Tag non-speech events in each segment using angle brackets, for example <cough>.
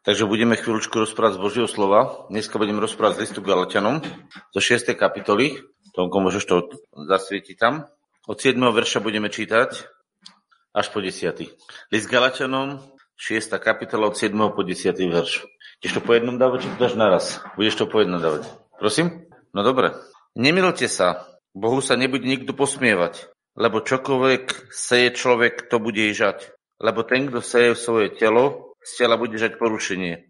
Takže budeme chvíľučku rozprávať z Božieho slova. Dneska budeme rozprávať z listu Galatianom zo 6. kapitoly. Tomko, môžeš to zasvietiť tam. Od 7. verša budeme čítať až po 10. List Galatianom, 6. kapitola od 7. po 10. verš. Ideš to po jednom dávať, či to dáš naraz? Budeš to po jednom dávať. Prosím? No dobre. Nemilte sa. Bohu sa nebude nikto posmievať. Lebo čokoľvek seje človek, to bude žať. Lebo ten, kto seje svoje telo, z tela bude žať porušenie.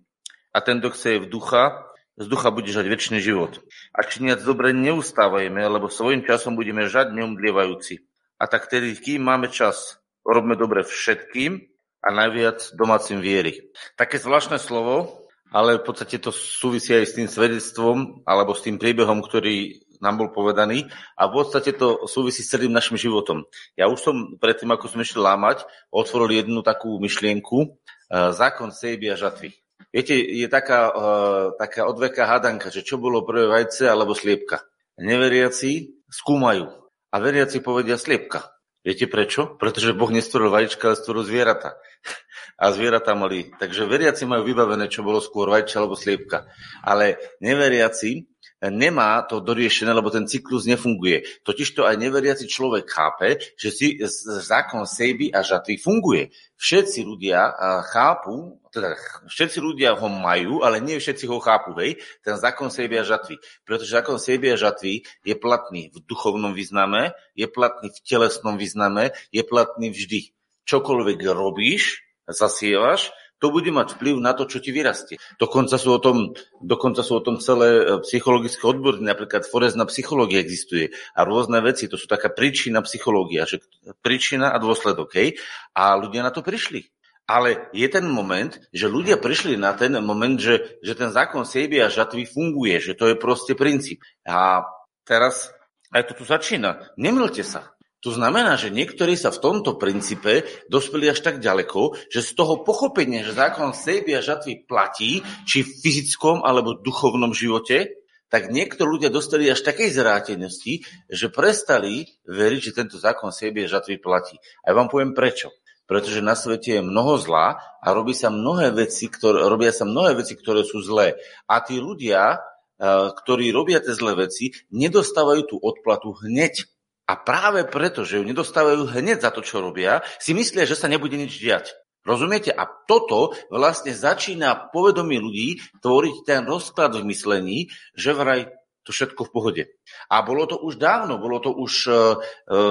A ten, kto chce v ducha, z ducha bude žať väčší život. A činiac dobre neustávajme, lebo svojim časom budeme žať neumdlievajúci. A tak tedy, kým máme čas, robme dobre všetkým a najviac domácim viery. Také zvláštne slovo, ale v podstate to súvisí aj s tým svedectvom alebo s tým príbehom, ktorý nám bol povedaný a v podstate to súvisí s celým našim životom. Ja už som predtým, ako sme išli lámať, otvoril jednu takú myšlienku zákon sejby a žatvy. Viete, je taká, uh, taká odveká hadanka, že čo bolo prvé vajce alebo sliepka. Neveriaci skúmajú a veriaci povedia sliepka. Viete prečo? Pretože Boh nestvoril vajíčka, ale stvoril zvieratá. <laughs> A zvieratá mali. Takže veriaci majú vybavené, čo bolo skôr vajče alebo sliepka. Ale neveriaci nemá to doriešené, lebo ten cyklus nefunguje. Totiž to aj neveriaci človek chápe, že si zákon sejby a žatvy funguje. Všetci ľudia chápu, teda všetci ľudia ho majú, ale nie všetci ho chápu, hej, ten zákon sejby a žatvy. Pretože zákon sejby a žatvy je platný v duchovnom význame, je platný v telesnom význame, je platný vždy. Čokoľvek robíš, zasievaš, to bude mať vplyv na to, čo ti vyrastie. Dokonca sú o tom, dokonca sú o tom celé e, psychologické odbory, napríklad forezná psychológia existuje a rôzne veci, to sú taká príčina psychológia, že príčina a dôsledok, hej? A ľudia na to prišli. Ale je ten moment, že ľudia prišli na ten moment, že, že ten zákon sejby a žatvy funguje, že to je proste princíp. A teraz aj to tu začína. Nemilte sa. To znamená, že niektorí sa v tomto princípe dospeli až tak ďaleko, že z toho pochopenia, že zákon sejby a žatvy platí, či v fyzickom alebo duchovnom živote, tak niektorí ľudia dostali až takej zrátenosti, že prestali veriť, že tento zákon sejby a žatvy platí. A ja vám poviem prečo. Pretože na svete je mnoho zla a robí sa mnohé veci, ktoré, robia sa mnohé veci, ktoré sú zlé. A tí ľudia, eh, ktorí robia tie zlé veci, nedostávajú tú odplatu hneď a práve preto, že ju nedostávajú hneď za to, čo robia, si myslia, že sa nebude nič diať. Rozumiete? A toto vlastne začína povedomí ľudí tvoriť ten rozklad v myslení, že vraj to všetko v pohode. A bolo to už dávno, bolo to už uh,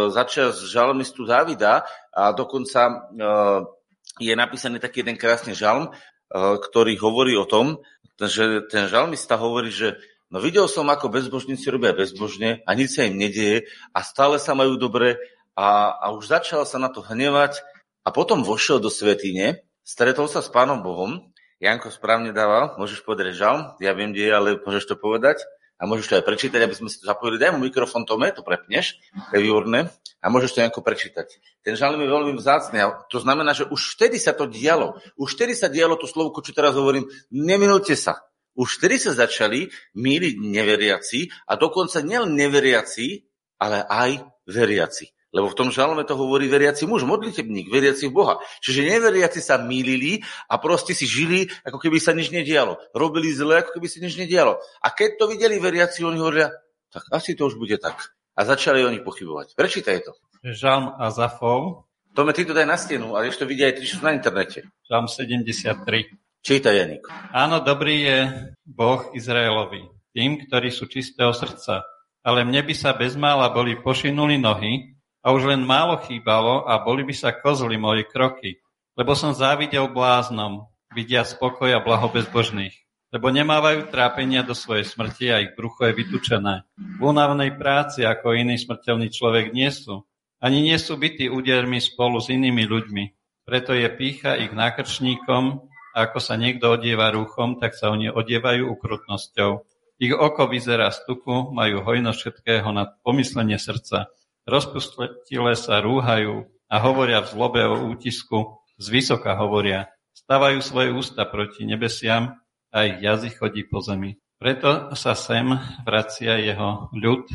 začas žalmistu Davida a dokonca uh, je napísaný taký jeden krásny žalm, uh, ktorý hovorí o tom, že ten žalmista hovorí, že No videl som, ako bezbožníci robia bezbožne a nič sa im nedieje a stále sa majú dobre a, a už začal sa na to hnevať a potom vošiel do svetine, stretol sa s pánom Bohom, Janko správne dával, môžeš povedať žal, ja viem, kde je, ale môžeš to povedať a môžeš to aj prečítať, aby sme si to zapojili. Daj mu mikrofón Tome, to prepneš, to je výborné a môžeš to Janko prečítať. Ten žalm je veľmi vzácný a to znamená, že už vtedy sa to dialo. Už vtedy sa dialo to slovko, čo teraz hovorím, neminulte sa. Už vtedy sa začali míliť neveriaci a dokonca nielen neveriaci, ale aj veriaci. Lebo v tom žalme to hovorí veriaci muž, modlitebník, veriaci v Boha. Čiže neveriaci sa mýlili a proste si žili, ako keby sa nič nedialo. Robili zle, ako keby sa nič nedialo. A keď to videli veriaci, oni hovoria, tak asi to už bude tak. A začali oni pochybovať. Prečítaj to. Žalm a Zafov. Tome, ty to daj na stenu, ale ešte vidia aj na internete. Žalm 73. Čítaj, Janik. Áno, dobrý je Boh Izraelovi, tým, ktorí sú čistého srdca. Ale mne by sa bezmála boli pošinuli nohy a už len málo chýbalo a boli by sa kozli moje kroky. Lebo som závidel bláznom, vidia spokoj a blaho bezbožných. Lebo nemávajú trápenia do svojej smrti a ich brucho je vytučené. V únavnej práci ako iný smrteľný človek nie sú. Ani nie sú bytí údermi spolu s inými ľuďmi. Preto je pícha ich nákrčníkom ako sa niekto odieva rúchom, tak sa oni odievajú ukrutnosťou. Ich oko vyzerá z tuku, majú hojnosť všetkého na pomyslenie srdca. Rozpustile sa rúhajú a hovoria v zlobe o útisku, z vysoka hovoria. Stavajú svoje ústa proti nebesiam a ich jazyk chodí po zemi. Preto sa sem vracia jeho ľud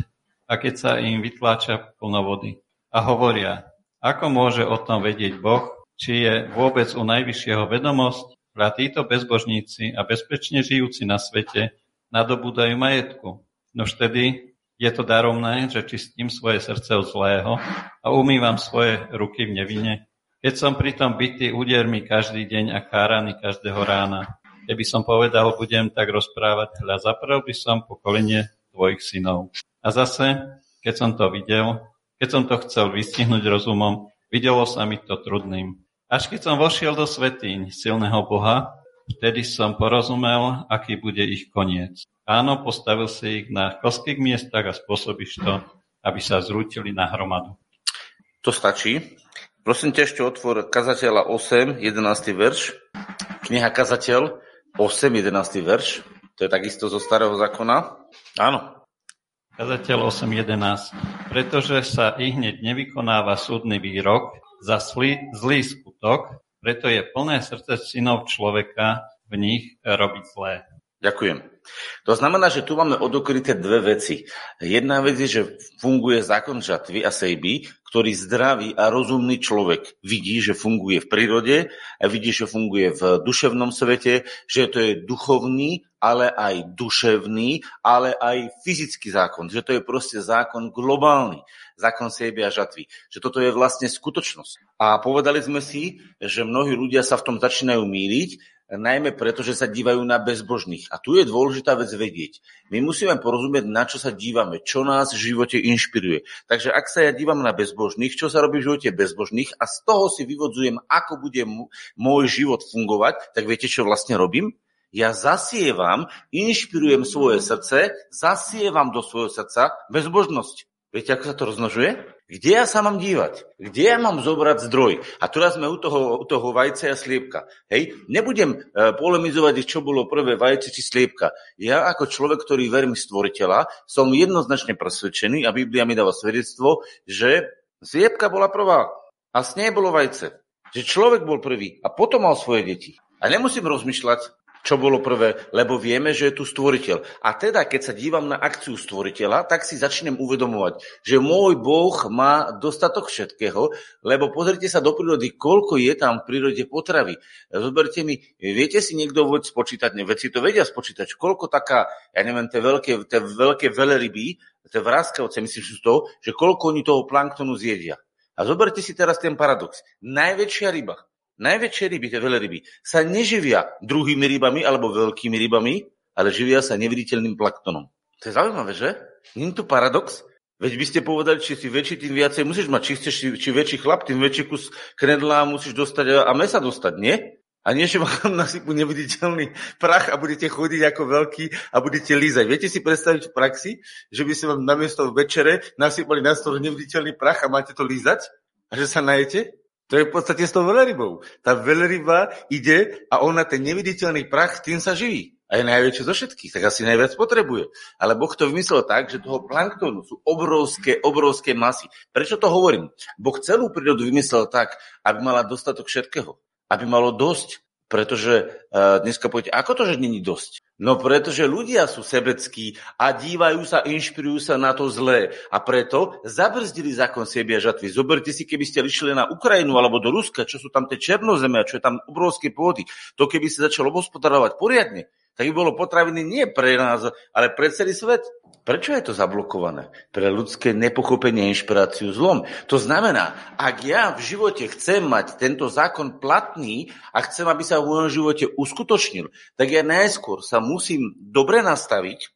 a keď sa im vytláča plno vody. A hovoria, ako môže o tom vedieť Boh, či je vôbec u najvyššieho vedomosť, a títo bezbožníci a bezpečne žijúci na svete nadobúdajú majetku. No vtedy je to daromné, že čistím svoje srdce od zlého a umývam svoje ruky v nevine. Keď som pritom bytý údermi každý deň a káraný každého rána. Keby som povedal, budem tak rozprávať, hľa zaprel by som pokolenie tvojich synov. A zase, keď som to videl, keď som to chcel vystihnúť rozumom, videlo sa mi to trudným. Až keď som vošiel do svetíň silného Boha, vtedy som porozumel, aký bude ich koniec. Áno, postavil si ich na koských miestach a spôsobíš to, aby sa zrútili na hromadu. To stačí. Prosím ťa ešte otvor kazateľa 8, 11. verš. Kniha kazateľ 8, 11. verš. To je takisto zo starého zákona. Áno. Kazateľ 8.11. Pretože sa i hneď nevykonáva súdny výrok za zlý, zlý skutok, preto je plné srdce synov človeka v nich robiť zlé. Ďakujem. To znamená, že tu máme odokryté dve veci. Jedna vec je, že funguje zákon žatvy a sejby, ktorý zdravý a rozumný človek vidí, že funguje v prírode a vidí, že funguje v duševnom svete, že to je duchovný, ale aj duševný, ale aj fyzický zákon. Že to je proste zákon globálny, zákon sejby a žatvy. Že toto je vlastne skutočnosť. A povedali sme si, že mnohí ľudia sa v tom začínajú míriť, najmä preto, že sa dívajú na bezbožných. A tu je dôležitá vec vedieť. My musíme porozumieť, na čo sa dívame, čo nás v živote inšpiruje. Takže ak sa ja dívam na bezbožných, čo sa robí v živote bezbožných a z toho si vyvodzujem, ako bude môj život fungovať, tak viete, čo vlastne robím? Ja zasievam, inšpirujem svoje srdce, zasievam do svojho srdca bezbožnosť. Viete, ako sa to rozmnožuje? Kde ja sa mám dívať? Kde ja mám zobrať zdroj? A teraz sme u toho, u toho vajce a sliepka. Hej? Nebudem uh, polemizovať, čo bolo prvé vajce či sliepka. Ja ako človek, ktorý verím stvoriteľa, som jednoznačne presvedčený a Biblia mi dáva svedectvo, že sliepka bola prvá a s nej bolo vajce. Že človek bol prvý a potom mal svoje deti. A nemusím rozmýšľať, čo bolo prvé, lebo vieme, že je tu stvoriteľ. A teda, keď sa dívam na akciu stvoriteľa, tak si začnem uvedomovať, že môj Boh má dostatok všetkého, lebo pozrite sa do prírody, koľko je tam v prírode potravy. Zoberte mi, viete si niekto vôbec spočítať, veci to vedia spočítať, koľko taká, ja neviem, tie veľké, tie veľké veleryby, tie vráskavce, myslím, že to, že koľko oni toho planktonu zjedia. A zoberte si teraz ten paradox. Najväčšia ryba, Najväčšie ryby, tie veľryby, sa neživia druhými rybami alebo veľkými rybami, ale živia sa neviditeľným plaktonom. To je zaujímavé, že? Nie je to paradox? Veď by ste povedali, či si väčší, tým viacej musíš mať, či, chceš, či väčší chlap, tým väčší kus knedla musíš dostať a mesa dostať, nie? A nie, že vám <laughs> nasypú neviditeľný prach a budete chodiť ako veľký a budete lízať. Viete si predstaviť v praxi, že by si vám namiesto večere nasypali na stôl neviditeľný prach a máte to lízať? A že sa najete? To je v podstate s tou veľrybou. Tá veľryba ide a ona ten neviditeľný prach, tým sa živí. A je najväčšie zo všetkých, tak asi najviac potrebuje. Ale Boh to vymyslel tak, že toho planktonu sú obrovské, obrovské masy. Prečo to hovorím? Boh celú prírodu vymyslel tak, aby mala dostatok všetkého. Aby malo dosť. Pretože uh, dneska poviete, ako to, že není dosť? No pretože ľudia sú sebeckí a dívajú sa, inšpirujú sa na to zlé. A preto zabrzdili zákon siebie a žatvy. Zoberte si, keby ste išli na Ukrajinu alebo do Ruska, čo sú tam tie černozeme a čo je tam obrovské pôdy. To keby ste začalo hospodarovať poriadne, tak by bolo potraviny nie pre nás, ale pre celý svet. Prečo je to zablokované? Pre ľudské nepochopenie a inšpiráciu zlom. To znamená, ak ja v živote chcem mať tento zákon platný a chcem, aby sa v môjom živote uskutočnil, tak ja najskôr sa musím dobre nastaviť,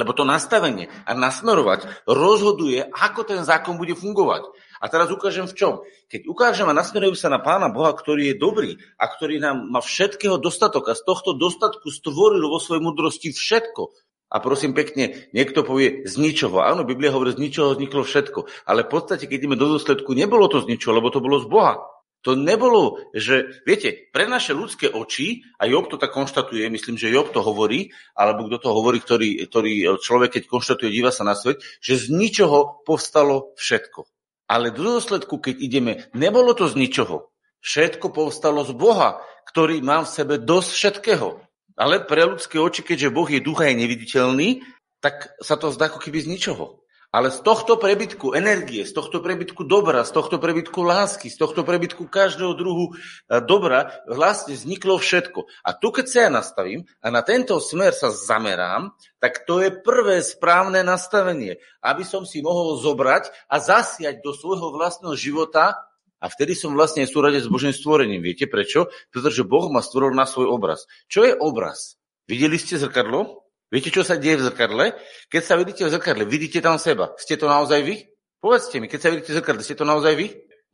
lebo to nastavenie a nasmerovať rozhoduje, ako ten zákon bude fungovať. A teraz ukážem v čom. Keď ukážem a nasmerujem sa na Pána Boha, ktorý je dobrý a ktorý nám má všetkého dostatok a z tohto dostatku stvoril vo svojej mudrosti všetko. A prosím pekne, niekto povie z ničoho. Áno, Biblia hovorí, z ničoho vzniklo všetko. Ale v podstate, keď ideme do dôsledku, nebolo to z ničoho, lebo to bolo z Boha. To nebolo, že, viete, pre naše ľudské oči, a Job to tak konštatuje, myslím, že Job to hovorí, alebo kto to hovorí, ktorý, ktorý človek, keď konštatuje, díva sa na svet, že z ničoho povstalo všetko. Ale do dôsledku, keď ideme, nebolo to z ničoho. Všetko povstalo z Boha, ktorý má v sebe dosť všetkého. Ale pre ľudské oči, keďže Boh je ducha je neviditeľný, tak sa to zdá ako keby z ničoho. Ale z tohto prebytku energie, z tohto prebytku dobra, z tohto prebytku lásky, z tohto prebytku každého druhu e, dobra vlastne vzniklo všetko. A tu, keď sa ja nastavím a na tento smer sa zamerám, tak to je prvé správne nastavenie, aby som si mohol zobrať a zasiať do svojho vlastného života a vtedy som vlastne v súrade s Božím stvorením. Viete prečo? Pretože Boh ma stvoril na svoj obraz. Čo je obraz? Videli ste zrkadlo? Viete, čo sa deje v zrkadle? Keď sa vidíte v zrkadle, vidíte tam seba. Ste to naozaj vy? Povedzte mi, keď sa vidíte v zrkadle, ste to naozaj vy?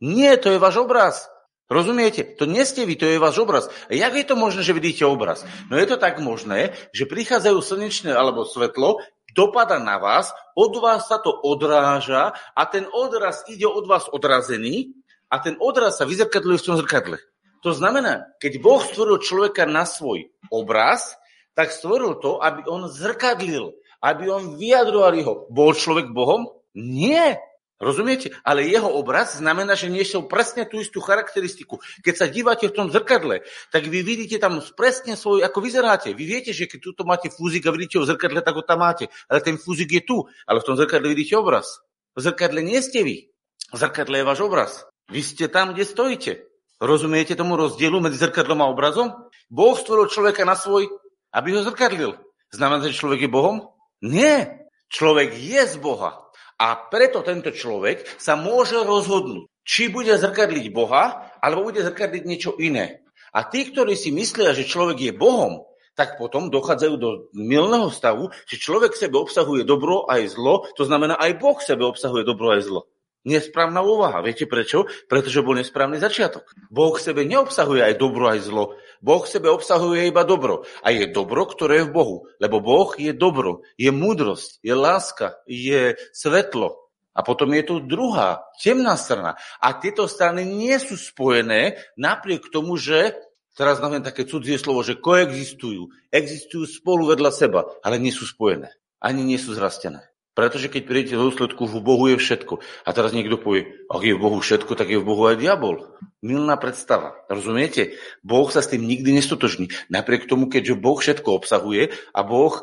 Nie, to je váš obraz. Rozumiete? To nie ste vy, to je váš obraz. A jak je to možné, že vidíte obraz? No je to tak možné, že prichádzajú slnečné alebo svetlo, dopada na vás, od vás sa to odráža a ten odraz ide od vás odrazený a ten odraz sa vyzrkadluje v tom zrkadle. To znamená, keď Boh stvoril človeka na svoj obraz, tak stvoril to, aby on zrkadlil, aby on vyjadroval jeho. Bol človek Bohom? Nie. Rozumiete? Ale jeho obraz znamená, že niesol presne tú istú charakteristiku. Keď sa dívate v tom zrkadle, tak vy vidíte tam presne svoj, ako vyzeráte. Vy viete, že keď tuto máte fúzik a vidíte ho v zrkadle, tak ho tam máte. Ale ten fúzik je tu. Ale v tom zrkadle vidíte obraz. V zrkadle nie ste vy. V zrkadle je váš obraz. Vy ste tam, kde stojíte. Rozumiete tomu rozdielu medzi zrkadlom a obrazom? Boh stvoril človeka na svoj aby ho zrkadlil. Znamená, že človek je Bohom? Nie. Človek je z Boha. A preto tento človek sa môže rozhodnúť, či bude zrkadliť Boha, alebo bude zrkadliť niečo iné. A tí, ktorí si myslia, že človek je Bohom, tak potom dochádzajú do milného stavu, že človek sebe obsahuje dobro aj zlo, to znamená aj Boh sebe obsahuje dobro aj zlo nesprávna úvaha. Viete prečo? Pretože bol nesprávny začiatok. Boh v sebe neobsahuje aj dobro, aj zlo. Boh v sebe obsahuje iba dobro. A je dobro, ktoré je v Bohu. Lebo Boh je dobro, je múdrosť, je láska, je svetlo. A potom je tu druhá, temná strana. A tieto strany nie sú spojené napriek tomu, že teraz znamená také cudzie slovo, že koexistujú. Existujú spolu vedľa seba, ale nie sú spojené. Ani nie sú zrastené. Pretože keď prídete do úsledku, v Bohu je všetko. A teraz niekto povie, ak je v Bohu všetko, tak je v Bohu aj diabol. Milná predstava. Rozumiete? Boh sa s tým nikdy nestotožní. Napriek tomu, keďže Boh všetko obsahuje a Boh e,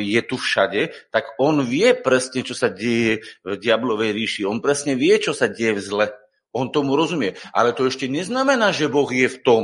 je tu všade, tak on vie presne, čo sa deje v diablovej ríši. On presne vie, čo sa deje v zle. On tomu rozumie. Ale to ešte neznamená, že Boh je v tom.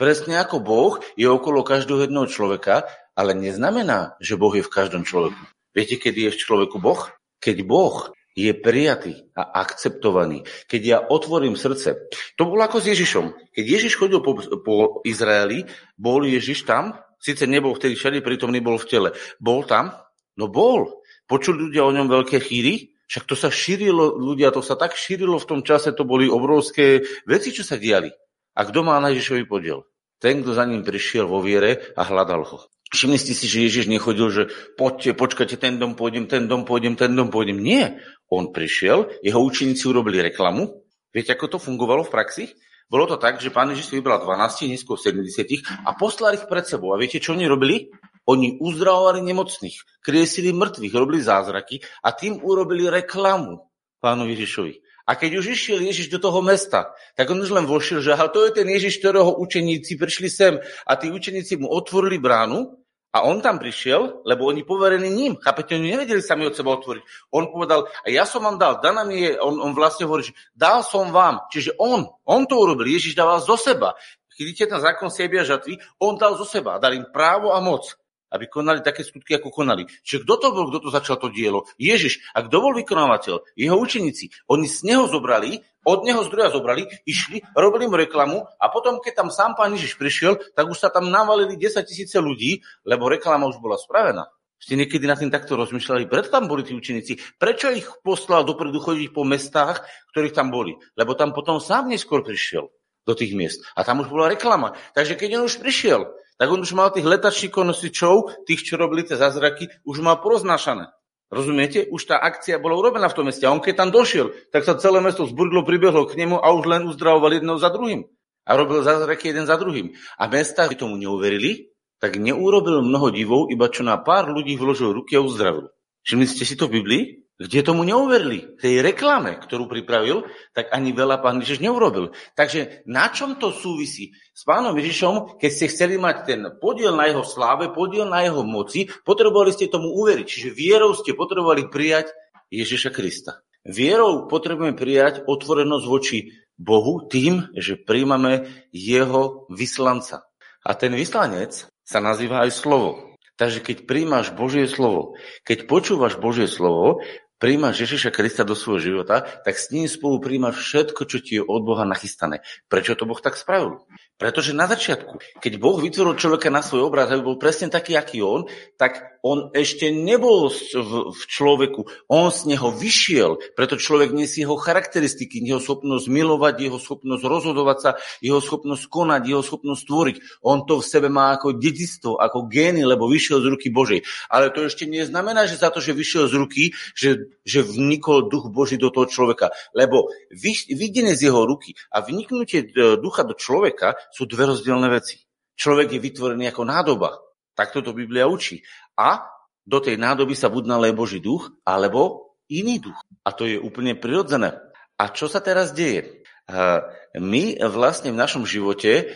Presne ako Boh je okolo každého jedného človeka, ale neznamená, že Boh je v každom človeku. Viete, kedy je v človeku Boh? Keď Boh je prijatý a akceptovaný. Keď ja otvorím srdce. To bolo ako s Ježišom. Keď Ježiš chodil po, po Izraeli, bol Ježiš tam, síce nebol vtedy všade prítomný, bol v tele. Bol tam? No bol. Počuli ľudia o ňom veľké chýry? Však to sa šírilo, ľudia, to sa tak šírilo v tom čase, to boli obrovské veci, čo sa diali. A kto má na Ježišovi podiel? Ten, kto za ním prišiel vo viere a hľadal ho. Všimli ste si, že Ježiš nechodil, že poďte, počkajte, ten dom pôjdem, ten dom pôjdem, ten dom pôjdem. Nie. On prišiel, jeho učeníci urobili reklamu. Viete, ako to fungovalo v praxi? Bolo to tak, že pán Ježiš si vybral 12, neskôr 70 a poslal ich pred sebou. A viete, čo oni robili? Oni uzdravovali nemocných, kriesili mŕtvych, robili zázraky a tým urobili reklamu pánu Ježišovi. A keď už išiel Ježiš do toho mesta, tak on už len vošiel, že to je ten Ježiš, ktorého učeníci prišli sem a tí učeníci mu otvorili bránu a on tam prišiel, lebo oni poverení ním. Chápete, oni nevedeli sami od seba otvoriť. On povedal, a ja som vám dal, daná mi je, on, on vlastne hovorí, že dal som vám. Čiže on, on to urobil, Ježiš dával zo seba. Chytíte ten zákon sebia žatvy, on dal zo seba, dal im právo a moc aby konali také skutky, ako konali. Čiže kto to bol, kto to začal to dielo? Ježiš. A kto bol vykonávateľ? Jeho učeníci. Oni z neho zobrali, od neho zdroja zobrali, išli, robili mu reklamu a potom, keď tam sám pán Ježiš prišiel, tak už sa tam navalili 10 tisíce ľudí, lebo reklama už bola spravená. Ste niekedy na tým takto rozmýšľali, preto tam boli tí učeníci. Prečo ich poslal dopredu chodiť po mestách, ktorých tam boli? Lebo tam potom sám neskôr prišiel do tých miest. A tam už bola reklama. Takže keď on už prišiel, tak on už mal tých letačníkov nosičov, tých, čo robili tie zázraky, už mal poroznášané. Rozumiete? Už tá akcia bola urobená v tom meste. A on keď tam došiel, tak sa celé mesto zbudlo, pribehlo k nemu a už len uzdravoval jedného za druhým. A robil zázraky jeden za druhým. A mesta, ktorí tomu neuverili, tak neurobil mnoho divov, iba čo na pár ľudí vložil ruky a uzdravil. Všimli ste si to v Biblii? Kde tomu neuverili, tej reklame, ktorú pripravil, tak ani veľa pán Ježiš neurobil. Takže na čom to súvisí? S pánom Ježišom, keď ste chceli mať ten podiel na jeho sláve, podiel na jeho moci, potrebovali ste tomu uveriť. Čiže vierou ste potrebovali prijať Ježiša Krista. Vierou potrebujeme prijať otvorenosť voči Bohu tým, že príjmame jeho vyslanca. A ten vyslanec sa nazýva aj slovo. Takže keď príjmaš Božie slovo, keď počúvaš Božie slovo, príjmaš Ježiša Krista do svojho života, tak s ním spolu príjmaš všetko, čo ti je od Boha nachystané. Prečo to Boh tak spravil? Pretože na začiatku, keď Boh vytvoril človeka na svoj obraz, aby bol presne taký, aký on, tak on ešte nebol v, človeku, on z neho vyšiel, preto človek nesie jeho charakteristiky, jeho schopnosť milovať, jeho schopnosť rozhodovať sa, jeho schopnosť konať, jeho schopnosť tvoriť. On to v sebe má ako dedistvo, ako gény, lebo vyšiel z ruky Božej. Ale to ešte neznamená, že za to, že vyšiel z ruky, že, že vnikol duch Boží do toho človeka. Lebo videnie z jeho ruky a vniknutie e, ducha do človeka sú dve rozdielne veci. Človek je vytvorený ako nádoba. Takto to Biblia učí. A do tej nádoby sa buď naleje Boží duch, alebo iný duch. A to je úplne prirodzené. A čo sa teraz deje? Eh, my vlastne v našom živote eh,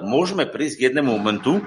môžeme prísť k jednému momentu,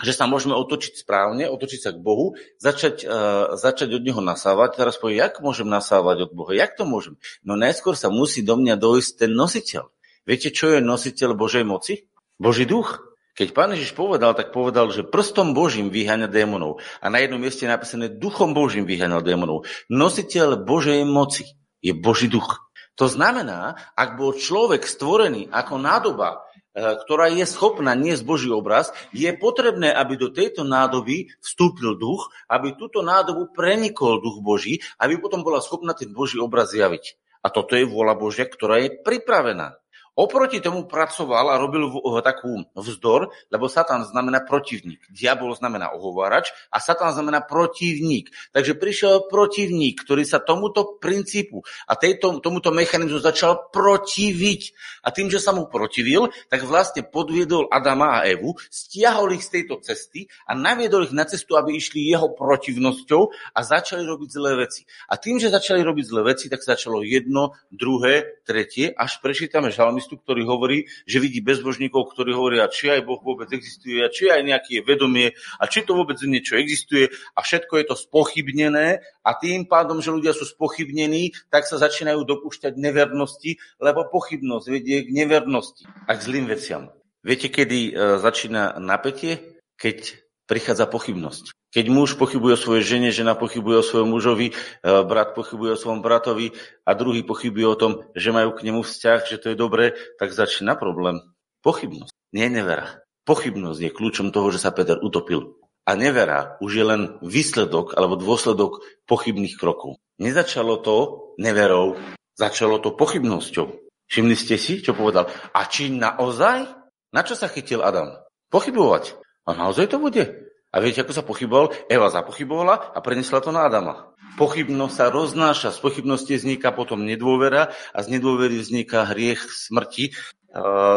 že sa môžeme otočiť správne, otočiť sa k Bohu, začať, uh, začať od Neho nasávať. Teraz povie, jak môžem nasávať od Boha? Jak to môžem? No najskôr sa musí do mňa dojsť ten nositeľ. Viete, čo je nositeľ Božej moci? Boží duch. Keď pán Ježiš povedal, tak povedal, že prstom Božím vyháňa démonov. A na jednom mieste je napísané, duchom Božím vyháňal démonov. Nositeľ Božej moci je Boží duch. To znamená, ak bol človek stvorený ako nádoba, e, ktorá je schopná niesť Boží obraz, je potrebné, aby do tejto nádoby vstúpil duch, aby túto nádobu prenikol duch Boží, aby potom bola schopná ten Boží obraz zjaviť. A toto je vôľa Božia, ktorá je pripravená. Oproti tomu pracoval a robil takú vzdor, lebo Satan znamená protivník. Diabol znamená ohovárač a Satan znamená protivník. Takže prišiel protivník, ktorý sa tomuto princípu a tejto, tomuto mechanizmu začal protiviť. A tým, že sa mu protivil, tak vlastne podviedol Adama a Evu, stiahol ich z tejto cesty a naviedol ich na cestu, aby išli jeho protivnosťou a začali robiť zlé veci. A tým, že začali robiť zlé veci, tak začalo jedno, druhé, tretie, až prečítame žalmy žalmistu, ktorý hovorí, že vidí bezbožníkov, ktorí hovoria, či aj Boh vôbec existuje, a či aj nejaké vedomie, a či to vôbec niečo existuje, a všetko je to spochybnené, a tým pádom, že ľudia sú spochybnení, tak sa začínajú dopúšťať nevernosti, lebo pochybnosť vedie k nevernosti a k zlým veciam. Viete, kedy e, začína napätie? Keď prichádza pochybnosť. Keď muž pochybuje o svojej žene, žena pochybuje o svojom mužovi, e, brat pochybuje o svojom bratovi a druhý pochybuje o tom, že majú k nemu vzťah, že to je dobré, tak začína problém. Pochybnosť, nie nevera. Pochybnosť je kľúčom toho, že sa Peter utopil. A nevera už je len výsledok alebo dôsledok pochybných krokov. Nezačalo to neverou, začalo to pochybnosťou. Všimli ste si, čo povedal? A či naozaj? Na čo sa chytil Adam? Pochybovať. A naozaj to bude? A viete, ako sa pochyboval? Eva zapochybovala a prenesla to na Adama. Pochybnosť sa roznáša, z pochybnosti vzniká potom nedôvera a z nedôvery vzniká hriech smrti,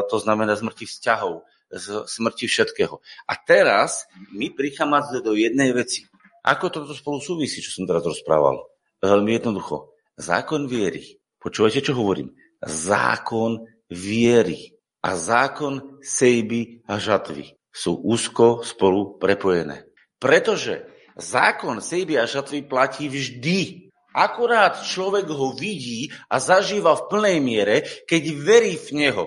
to znamená smrti vzťahov, z smrti všetkého. A teraz my prichádzame do jednej veci. Ako toto spolu súvisí, čo som teraz rozprával? Veľmi jednoducho. Zákon viery. Počúvajte, čo hovorím? Zákon viery a zákon sejby a žatvy sú úzko spolu prepojené. Pretože zákon sejby a žatvy platí vždy. Akurát človek ho vidí a zažíva v plnej miere, keď verí v neho.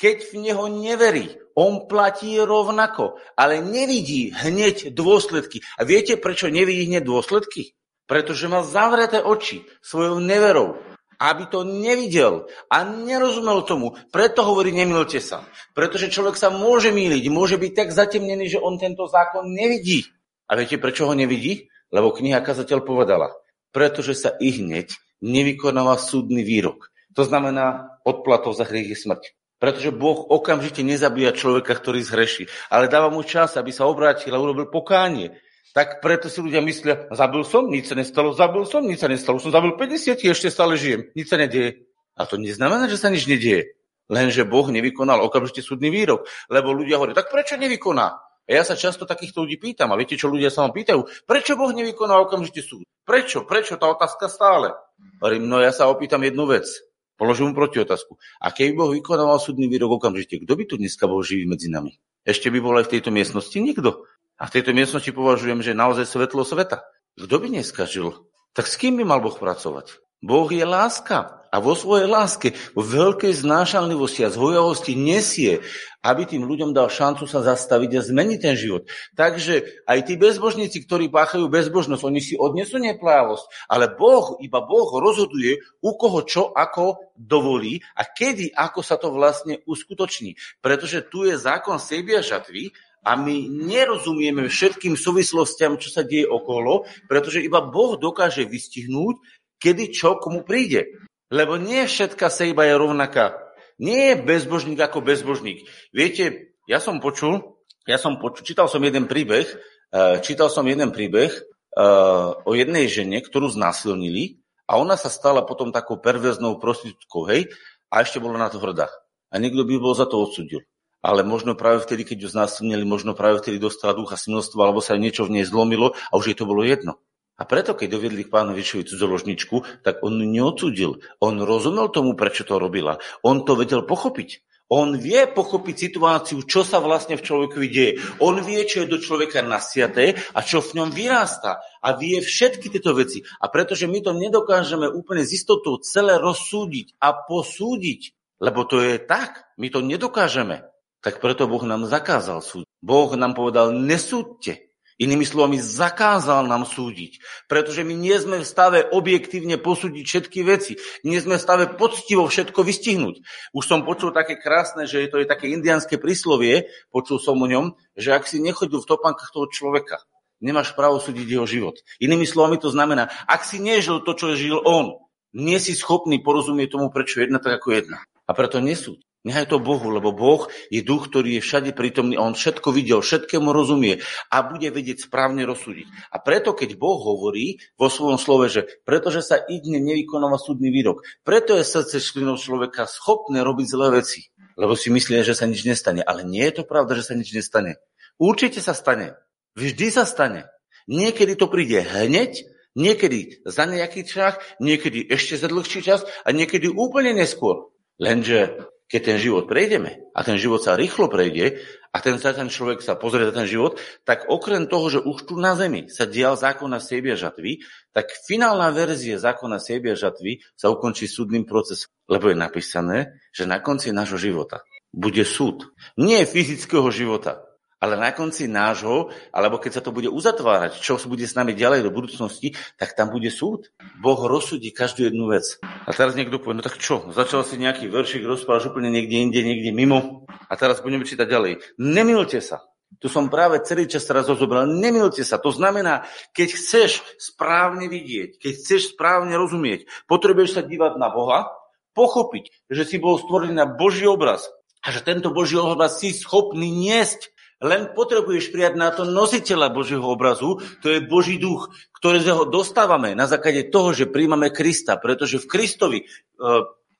Keď v neho neverí, on platí rovnako, ale nevidí hneď dôsledky. A viete, prečo nevidí hneď dôsledky? Pretože má zavreté oči svojou neverou aby to nevidel a nerozumel tomu. Preto hovorí, nemilte sa. Pretože človek sa môže míliť, môže byť tak zatemnený, že on tento zákon nevidí. A viete, prečo ho nevidí? Lebo kniha kazateľ povedala, pretože sa i hneď nevykonáva súdny výrok. To znamená, odplatou za hriech je smrť. Pretože Boh okamžite nezabíja človeka, ktorý zhreší, ale dáva mu čas, aby sa obrátil a urobil pokánie. Tak preto si ľudia myslia, zabil som, nič sa nestalo, zabil som, nič sa nestalo, som zabil 50, ešte stále žijem, nič sa nedieje. A to neznamená, že sa nič nedieje. Lenže Boh nevykonal okamžite súdny výrok. Lebo ľudia hovoria, tak prečo nevykoná? A ja sa často takýchto ľudí pýtam, a viete, čo ľudia sa ma pýtajú, prečo Boh nevykonal okamžite súd? Prečo? Prečo tá otázka stále? Hovorím, no ja sa opýtam jednu vec. Položím mu proti otázku. A keby Boh vykonával súdny výrok okamžite, kto by tu dneska bol živý medzi nami? Ešte by bol aj v tejto miestnosti nikto. A v tejto miestnosti považujem, že naozaj svetlo sveta. Kto by dneska žil? Tak s kým by mal Boh pracovať? Boh je láska a vo svojej láske, vo veľkej znášanlivosti a zhojavosti nesie, aby tým ľuďom dal šancu sa zastaviť a zmeniť ten život. Takže aj tí bezbožníci, ktorí páchajú bezbožnosť, oni si odnesú neplávosť, ale Boh, iba Boh rozhoduje, u koho čo ako dovolí a kedy, ako sa to vlastne uskutoční. Pretože tu je zákon sebia žatvy, a my nerozumieme všetkým súvislostiam, čo sa deje okolo, pretože iba Boh dokáže vystihnúť, kedy čo komu príde. Lebo nie všetká sejba je rovnaká. Nie je bezbožník ako bezbožník. Viete, ja som počul, ja som počul, čítal som jeden príbeh, uh, čítal som jeden príbeh uh, o jednej žene, ktorú znásilnili a ona sa stala potom takou perverznou prostitútkou, hej, a ešte bola na to hrdá. A niekto by bol za to odsudil. Ale možno práve vtedy, keď ju znásilnili, možno práve vtedy dostala ducha smilstva, alebo sa niečo v nej zlomilo a už jej to bolo jedno. A preto, keď doviedli k pánovi Ježišovi cudzoložničku, tak on neodsudil. On rozumel tomu, prečo to robila. On to vedel pochopiť. On vie pochopiť situáciu, čo sa vlastne v človeku deje. On vie, čo je do človeka nasiaté a čo v ňom vyrastá. A vie všetky tieto veci. A pretože my to nedokážeme úplne z istotou celé rozsúdiť a posúdiť, lebo to je tak, my to nedokážeme, tak preto Boh nám zakázal súdiť. Boh nám povedal, nesúďte, Inými slovami, zakázal nám súdiť, pretože my nie sme v stave objektívne posúdiť všetky veci. Nie sme v stave poctivo všetko vystihnúť. Už som počul také krásne, že to je také indianské príslovie, počul som o ňom, že ak si nechodil v topankách toho človeka, nemáš právo súdiť jeho život. Inými slovami to znamená, ak si nežil to, čo žil on, nie si schopný porozumieť tomu, prečo jedna tak ako jedna. A preto nesúď. Nechaj to Bohu, lebo Boh je duch, ktorý je všade prítomný a on všetko videl, všetkému rozumie a bude vedieť správne rozsúdiť. A preto, keď Boh hovorí vo svojom slove, že pretože sa idne nevykonáva súdny výrok, preto je srdce šklinov človeka schopné robiť zlé veci, lebo si myslí, že sa nič nestane. Ale nie je to pravda, že sa nič nestane. Určite sa stane. Vždy sa stane. Niekedy to príde hneď, niekedy za nejaký čas, niekedy ešte za dlhší čas a niekedy úplne neskôr. Lenže keď ten život prejdeme a ten život sa rýchlo prejde a ten, ten človek sa pozrie na ten život, tak okrem toho, že už tu na zemi sa dial zákona siebia žatvy, tak finálna verzia zákona siebia žatvy sa ukončí súdnym procesom. Lebo je napísané, že na konci nášho života bude súd. Nie fyzického života, ale na konci nášho, alebo keď sa to bude uzatvárať, čo bude s nami ďalej do budúcnosti, tak tam bude súd. Boh rozsudí každú jednu vec. A teraz niekto povie, no tak čo, začal si nejaký veršik, rozprávaš úplne niekde inde, niekde mimo a teraz budeme čítať ďalej. Nemilte sa. Tu som práve celý čas teraz rozobral. Nemilte sa. To znamená, keď chceš správne vidieť, keď chceš správne rozumieť, potrebuješ sa dívať na Boha, pochopiť, že si bol stvorený na Boží obraz a že tento Boží obraz si schopný niesť len potrebuješ prijať na to nositeľa Božieho obrazu, to je Boží duch, ktorého dostávame na základe toho, že príjmame Krista, pretože v Kristovi e,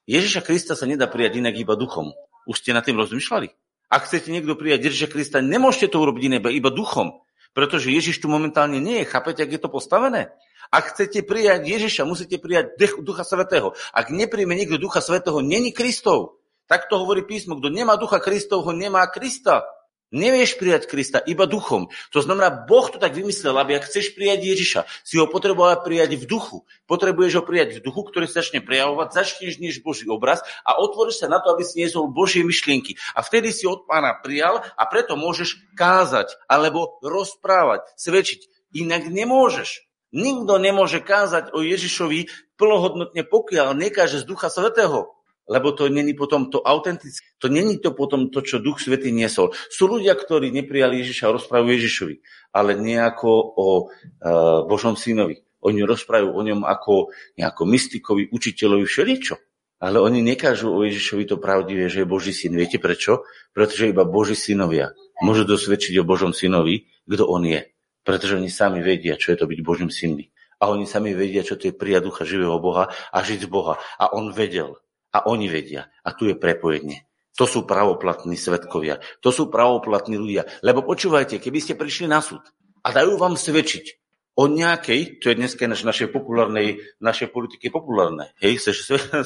Ježiša Krista sa nedá prijať inak iba duchom. Už ste nad tým rozmýšľali? Ak chcete niekto prijať Ježiša Krista, nemôžete to urobiť iba, iba duchom, pretože Ježiš tu momentálne nie je. Chápete, ak je to postavené? Ak chcete prijať Ježiša, musíte prijať Ducha Svetého. Ak nepríjme niekto Ducha Svetého, není Kristov. Tak to hovorí písmo. Kto nemá Ducha Kristovho, nemá Krista. Nevieš prijať Krista iba duchom. To znamená, Boh to tak vymyslel, aby ak chceš prijať Ježiša, si ho potreboval prijať v duchu. Potrebuješ ho prijať v duchu, ktorý sa začne prejavovať, začneš než Boží obraz a otvoríš sa na to, aby si niesol Božie myšlienky. A vtedy si od pána prijal a preto môžeš kázať alebo rozprávať, svedčiť. Inak nemôžeš. Nikto nemôže kázať o Ježišovi plnohodnotne, pokiaľ nekáže z Ducha Svetého lebo to není potom to autentické. To není to potom to, čo Duch Svetý niesol. Sú ľudia, ktorí neprijali Ježiša a rozprávajú Ježišovi, ale nejako o uh, Božom synovi. Oni rozprávajú o ňom ako nejako mystikovi, učiteľovi, všeličo. Ale oni nekážu o Ježišovi to pravdivé, že je Boží syn. Viete prečo? Pretože iba Boží synovia môžu dosvedčiť o Božom synovi, kto on je. Pretože oni sami vedia, čo je to byť Božím synmi. A oni sami vedia, čo to je prijať ducha živého Boha a žiť z Boha. A on vedel, a oni vedia. A tu je prepojenie. To sú pravoplatní svetkovia. To sú pravoplatní ľudia. Lebo počúvajte, keby ste prišli na súd a dajú vám svedčiť o nejakej, čo je dneska naš, našej populárnej, našej politike populárne, hej, sa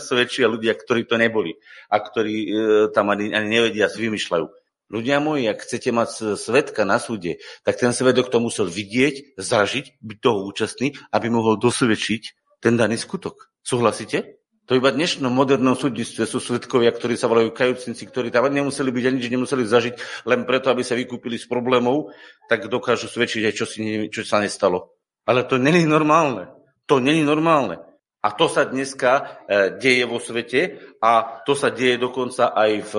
svedčia ľudia, ktorí to neboli a ktorí e, tam ani, ani nevedia, si vymýšľajú. Ľudia moji, ak chcete mať svetka na súde, tak ten svedok to musel vidieť, zažiť, byť toho účastný, aby mohol dosvedčiť ten daný skutok. Súhlasíte? To iba v dnešnom modernom súdnictve sú svetkovia, ktorí sa volajú kajúcnici, ktorí tam nemuseli byť ani nič nemuseli zažiť, len preto, aby sa vykúpili z problémov, tak dokážu svedčiť aj, čo, si, čo sa nestalo. Ale to není normálne. To není normálne. A to sa dneska e, deje vo svete a to sa deje dokonca aj v,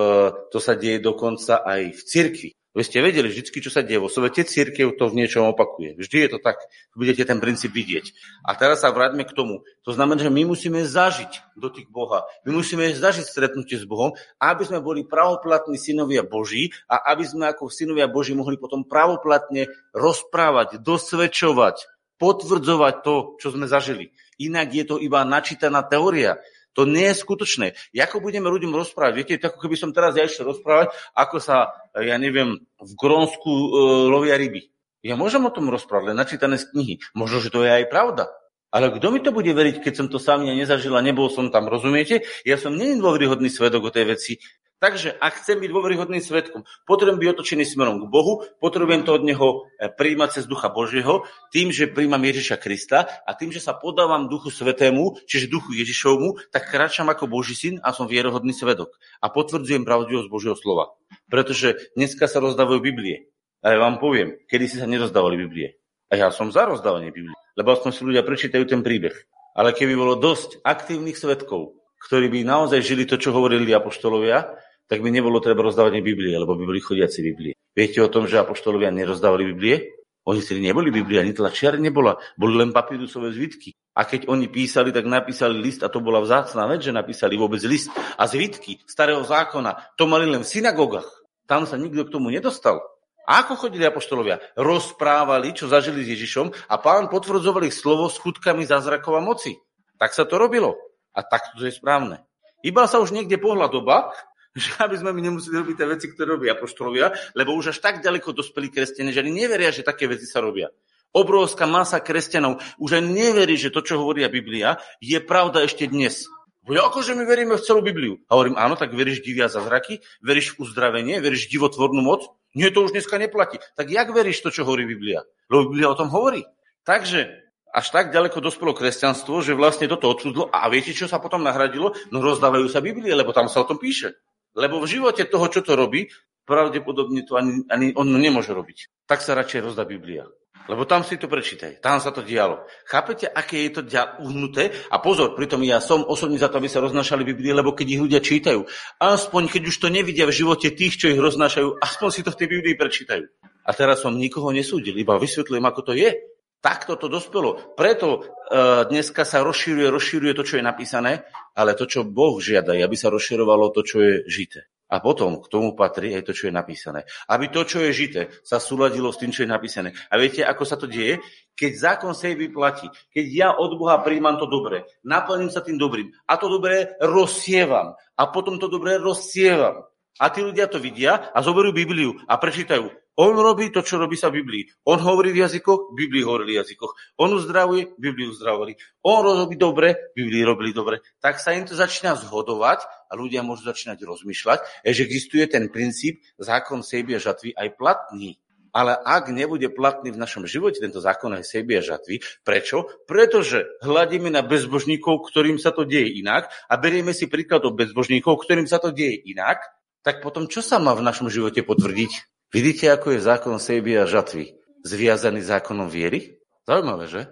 to sa deje dokonca aj v cirkvi. Vy ste vedeli vždy, čo sa deje vo svete, církev to v niečom opakuje. Vždy je to tak, budete ten princíp vidieť. A teraz sa vráťme k tomu. To znamená, že my musíme zažiť do tých Boha. My musíme zažiť stretnutie s Bohom, aby sme boli pravoplatní synovia Boží a aby sme ako synovia Boží mohli potom pravoplatne rozprávať, dosvedčovať, potvrdzovať to, čo sme zažili. Inak je to iba načítaná teória. To nie je skutočné. Ako budeme ľuďom rozprávať? Viete, ako keby som teraz ja išiel rozprávať, ako sa, ja neviem, v Grónsku e, lovia ryby. Ja môžem o tom rozprávať, len načítané z knihy. Možno, že to je aj pravda. Ale kto mi to bude veriť, keď som to sám ja nezažil a nebol som tam, rozumiete? Ja som není dôveryhodný svedok o tej veci. Takže ak chcem byť dôveryhodným svetkom, potrebujem byť otočený smerom k Bohu, potrebujem to od Neho e, príjmať cez Ducha Božieho, tým, že príjmam Ježiša Krista a tým, že sa podávam Duchu Svetému, čiže Duchu Ježišovmu, tak kráčam ako Boží syn a som vierohodný svedok. A potvrdzujem pravdivosť Božieho slova. Pretože dneska sa rozdávajú Biblie. A ja vám poviem, kedy si sa nerozdávali Biblie. A ja som za rozdávanie Biblie, lebo aspoň si ľudia prečítajú ten príbeh. Ale keby bolo dosť aktívnych svetkov, ktorí by naozaj žili to, čo hovorili apoštolovia, tak by nebolo treba rozdávať Biblie, lebo by boli chodiaci Biblie. Viete o tom, že apoštolovia nerozdávali Biblie? Oni si neboli Biblia, ani tlačiar nebola, boli len papírusové zvitky. A keď oni písali, tak napísali list a to bola vzácná vec, že napísali vôbec list. A zvitky starého zákona, to mali len v synagogách. Tam sa nikto k tomu nedostal. A ako chodili apoštolovia? Rozprávali, čo zažili s Ježišom a pán potvrdzoval ich slovo s chutkami zázrakov a moci. Tak sa to robilo. A tak to je správne. Iba sa už niekde pohľa doba, <laughs> že aby sme my nemuseli robiť tie veci, ktoré robia apoštolovia, lebo už až tak ďaleko dospeli kresťania, že ani neveria, že také veci sa robia. Obrovská masa kresťanov už aj neverí, že to, čo hovoria Biblia, je pravda ešte dnes. Bude, akože my veríme v celú Bibliu. A hovorím, áno, tak veríš divia zázraky, veríš v uzdravenie, veríš v divotvornú moc? Nie, to už dneska neplatí. Tak jak veríš to, čo hovorí Biblia? Lebo Biblia o tom hovorí. Takže až tak ďaleko dospelo kresťanstvo, že vlastne toto odsudlo. A viete, čo sa potom nahradilo? No rozdávajú sa Biblie, lebo tam sa o tom píše. Lebo v živote toho, čo to robí, pravdepodobne to ani, ani on nemôže robiť. Tak sa radšej rozdá Biblia. Lebo tam si to prečítaj. Tam sa to dialo. Chápete, aké je to uhnuté? A pozor, pritom ja som osobne za to, aby sa roznášali Biblie, lebo keď ich ľudia čítajú, aspoň keď už to nevidia v živote tých, čo ich roznášajú, aspoň si to v tej Biblii prečítajú. A teraz som nikoho nesúdil, iba vysvetľujem, ako to je. Takto to dospelo. Preto uh, dneska sa rozšíruje, rozšíruje to, čo je napísané, ale to, čo Boh žiada, aby sa rozširovalo to, čo je žité. A potom k tomu patrí aj to, čo je napísané. Aby to, čo je žité, sa súladilo s tým, čo je napísané. A viete, ako sa to deje? Keď zákon sejby platí, keď ja od Boha príjmam to dobré, naplním sa tým dobrým a to dobré rozsievam a potom to dobré rozsievam. A tí ľudia to vidia a zoberú Bibliu a prečítajú. On robí to, čo robí sa v Biblii. On hovorí v jazykoch, v Biblii hovorí v jazykoch. On uzdravuje, Biblii uzdravovali. On robí dobre, Biblii robili dobre. Tak sa im to začína zhodovať a ľudia môžu začínať rozmýšľať, že existuje ten princíp zákon sejby a žatvy aj platný. Ale ak nebude platný v našom živote tento zákon aj sejby a žatvy, prečo? Pretože hľadíme na bezbožníkov, ktorým sa to deje inak a berieme si príklad od bezbožníkov, ktorým sa to deje inak, tak potom čo sa má v našom živote potvrdiť? Vidíte, ako je zákon sejby a žatvy zviazaný zákonom viery? Zaujímavé, že?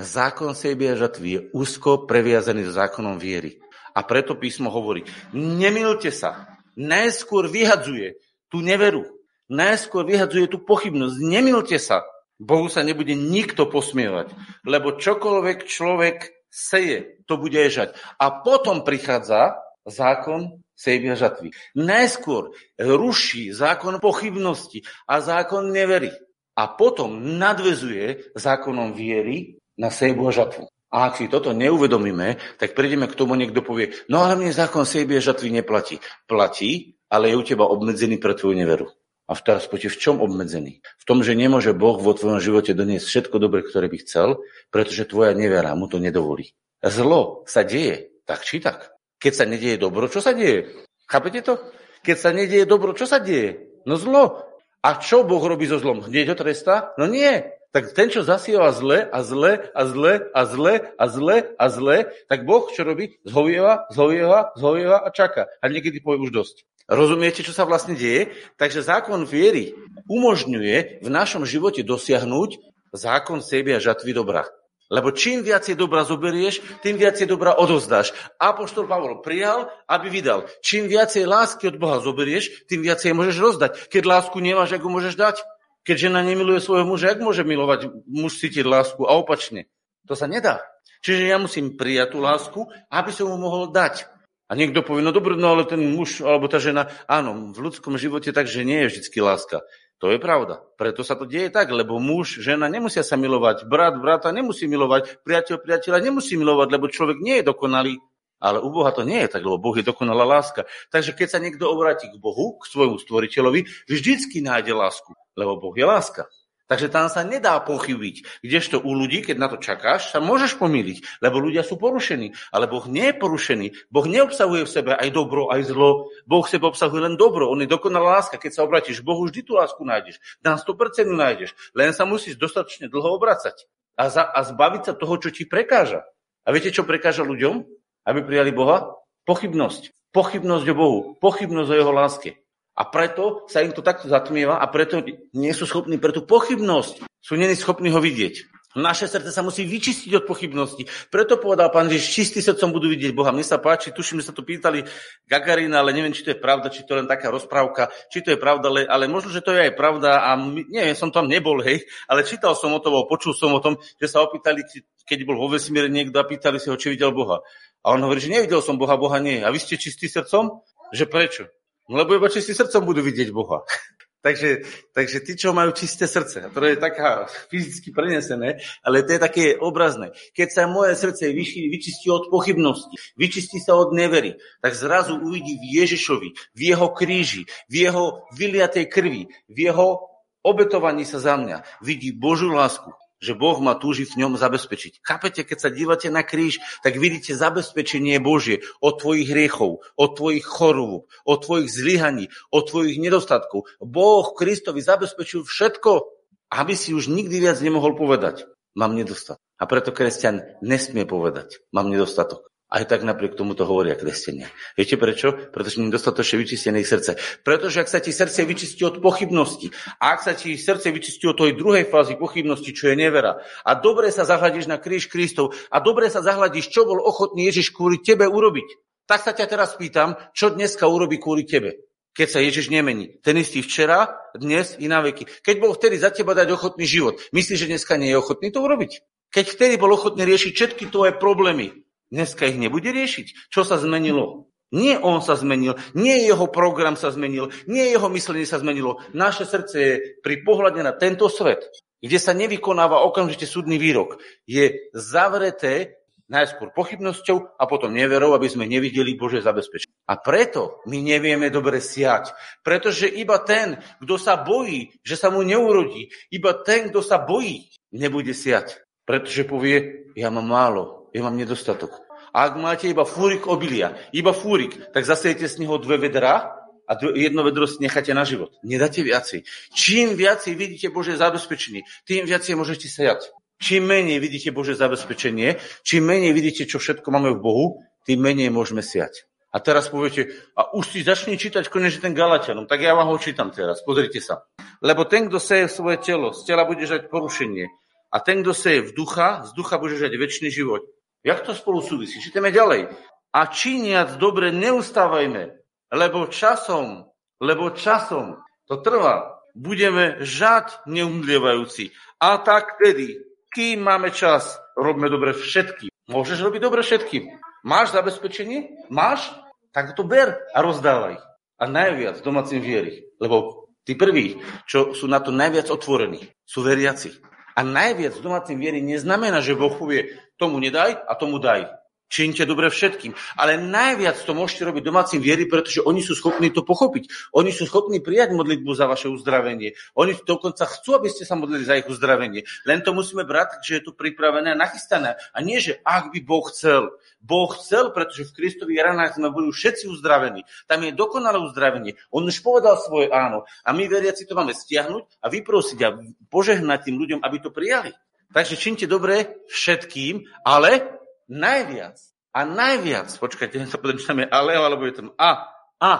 Zákon sejby a žatvy je úzko previazaný s zákonom viery. A preto písmo hovorí, nemilte sa, najskôr vyhadzuje tú neveru, najskôr vyhadzuje tú pochybnosť, nemilte sa. Bohu sa nebude nikto posmievať, lebo čokoľvek človek seje, to bude ježať. A potom prichádza zákon sejby a žatvy. Najskôr ruší zákon pochybnosti a zákon nevery. A potom nadvezuje zákonom viery na sejbu a žatvu. A ak si toto neuvedomíme, tak prídeme k tomu, niekto povie, no ale mne zákon sejby žatvy neplatí. Platí, ale je u teba obmedzený pre tvoju neveru. A teraz poďte, v čom obmedzený? V tom, že nemôže Boh vo tvojom živote doniesť všetko dobre, ktoré by chcel, pretože tvoja nevera mu to nedovolí. Zlo sa deje, tak či tak. Keď sa nedieje dobro, čo sa deje? Chápete to? Keď sa nedieje dobro, čo sa deje? No zlo. A čo Boh robí so zlom? Hneď ho trestá? No nie. Tak ten, čo zasieva zle a zle a zle a zle a zle a zle, tak Boh čo robí? Zhovieva, zhovieva, zhovieva a čaká. A niekedy povie už dosť. Rozumiete, čo sa vlastne deje? Takže zákon viery umožňuje v našom živote dosiahnuť zákon sebe a žatvy dobra. Lebo čím viacej dobra zoberieš, tým viacej dobra odozdáš. Apoštol Pavol prijal, aby vydal. Čím viacej lásky od Boha zoberieš, tým viacej môžeš rozdať. Keď lásku nemáš, ako môžeš dať? Keď žena nemiluje svojho muža, jak môže milovať muž cítiť lásku? A opačne. To sa nedá. Čiže ja musím prijať tú lásku, aby som mu mohol dať. A niekto povie, no dobre, no ale ten muž alebo tá žena, áno, v ľudskom živote takže nie je vždy láska. To je pravda. Preto sa to deje tak, lebo muž, žena nemusia sa milovať, brat, brata nemusí milovať, priateľ, priateľa nemusí milovať, lebo človek nie je dokonalý. Ale u Boha to nie je tak, lebo Boh je dokonalá láska. Takže keď sa niekto obráti k Bohu, k svojmu stvoriteľovi, vždycky nájde lásku, lebo Boh je láska. Takže tam sa nedá pochybiť. Kdežto u ľudí, keď na to čakáš, sa môžeš pomýliť, lebo ľudia sú porušení. Ale Boh nie je porušený. Boh neobsahuje v sebe aj dobro, aj zlo. Boh v sebe obsahuje len dobro. On je dokonalá láska. Keď sa obratíš Bohu, vždy tú lásku nájdeš. Na 100% nájdeš. Len sa musíš dostatočne dlho obracať. A, za, a zbaviť sa toho, čo ti prekáža. A viete, čo prekáža ľuďom, aby prijali Boha? Pochybnosť. Pochybnosť o Bohu. Pochybnosť o jeho láske. A preto sa im to takto zatmieva a preto nie sú schopní pre tú pochybnosť. Sú není schopní ho vidieť. Naše srdce sa musí vyčistiť od pochybnosti. Preto povedal pán, že čistý srdcom budú vidieť Boha. Mne sa páči, tuším, že sa to pýtali Gagarina, ale neviem, či to je pravda, či to je len taká rozprávka, či to je pravda, ale, ale možno, že to je aj pravda a neviem, som tam nebol, hej, ale čítal som o tom, počul som o tom, že sa opýtali, keď bol vo vesmíre niekto a pýtali si ho, či videl Boha. A on hovorí, že nevidel som Boha, Boha nie. A vy ste čistý srdcom? Že prečo? No lebo iba čistým srdcom budú vidieť Boha. <laughs> takže, takže tí, čo majú čisté srdce, to je taká <laughs> fyzicky prenesené, ale to je také obrazné. Keď sa moje srdce vyši, vyčistí od pochybnosti, vyčistí sa od nevery, tak zrazu uvidí v Ježišovi, v jeho kríži, v jeho vyliatej krvi, v jeho obetovaní sa za mňa. Vidí Božú lásku, že Boh ma túži v ňom zabezpečiť. Chápete, keď sa dívate na kríž, tak vidíte zabezpečenie Božie od tvojich hriechov, od tvojich chorôb, od tvojich zlyhaní, od tvojich nedostatkov. Boh Kristovi zabezpečil všetko, aby si už nikdy viac nemohol povedať, mám nedostatok. A preto kresťan nesmie povedať, mám nedostatok. Aj tak napriek tomu to hovoria kresťania. Viete prečo? Pretože nie dostatočne vyčistené ich srdce. Pretože ak sa ti srdce vyčistí od pochybnosti, a ak sa ti srdce vyčistí od tej druhej fázy pochybnosti, čo je nevera, a dobre sa zahľadíš na kríž Kristov, a dobre sa zahľadíš, čo bol ochotný Ježiš kvôli tebe urobiť, tak sa ťa teraz pýtam, čo dneska urobí kvôli tebe keď sa Ježiš nemení. Ten istý včera, dnes i na veky. Keď bol vtedy za teba dať ochotný život, myslíš, že dneska nie je ochotný to urobiť? Keď vtedy bol ochotný riešiť všetky tvoje problémy, Dneska ich nebude riešiť. Čo sa zmenilo? Nie on sa zmenil, nie jeho program sa zmenil, nie jeho myslenie sa zmenilo. Naše srdce je pri pohľade na tento svet, kde sa nevykonáva okamžite súdny výrok, je zavreté najskôr pochybnosťou a potom neverou, aby sme nevideli Bože zabezpečenie. A preto my nevieme dobre siať. Pretože iba ten, kto sa bojí, že sa mu neurodí, iba ten, kto sa bojí, nebude siať. Pretože povie, ja mám málo, ja mám nedostatok. A ak máte iba fúrik obilia, iba fúrik, tak zasejete z neho dve vedra a jedno vedro si necháte na život. Nedáte viacej. Čím viacej vidíte Bože zabezpečenie, tým viacej môžete sejať. Čím menej vidíte Bože zabezpečenie, čím menej vidíte, čo všetko máme v Bohu, tým menej môžeme siať. A teraz poviete, a už si začni čítať konečne ten Galatianom, tak ja vám ho čítam teraz, pozrite sa. Lebo ten, kto seje svoje telo, z tela bude žať porušenie. A ten, kto seje v ducha, z ducha bude žať väčší život. Jak to spolu súvisí? Čítame ďalej. A činiac dobre neustávajme, lebo časom, lebo časom, to trvá, budeme žať neumdlievajúci. A tak tedy, kým máme čas, robme dobre všetkým. Môžeš robiť dobre všetkým. Máš zabezpečenie? Máš? Tak to ber a rozdávaj. A najviac domácim viery. Lebo tí prví, čo sú na to najviac otvorení, sú veriaci. A najviac domácim viery neznamená, že Boh povie, tomu nedaj a tomu daj. Čínte dobre všetkým. Ale najviac to môžete robiť domácim viery, pretože oni sú schopní to pochopiť. Oni sú schopní prijať modlitbu za vaše uzdravenie. Oni dokonca chcú, aby ste sa modlili za ich uzdravenie. Len to musíme brať, že je to pripravené a nachystané. A nie, že ak by Boh chcel. Boh chcel, pretože v Kristovi ranách sme boli všetci uzdravení. Tam je dokonalé uzdravenie. On už povedal svoje áno. A my veriaci to máme stiahnuť a vyprosiť a požehnať tým ľuďom, aby to prijali. Takže činte dobre všetkým, ale najviac a najviac, počkajte, <laughs> sa prečítame ale, alebo je tam a, a,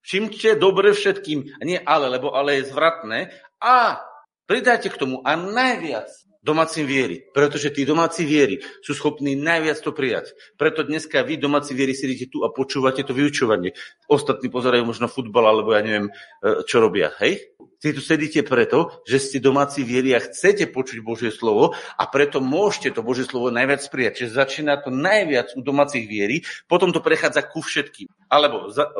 všimte dobre všetkým, a nie ale, lebo ale je zvratné, a pridajte k tomu a najviac domácim viery, pretože tí domáci viery sú schopní najviac to prijať. Preto dneska vy, domáci viery, sedíte tu a počúvate to vyučovanie. Ostatní pozerajú možno futbal, alebo ja neviem, e, čo robia. Hej? Ty tu sedíte preto, že ste domáci viery a chcete počuť Božie slovo a preto môžete to Božie slovo najviac prijať. Čiže začína to najviac u domácich viery, potom to prechádza ku všetkým. Alebo za,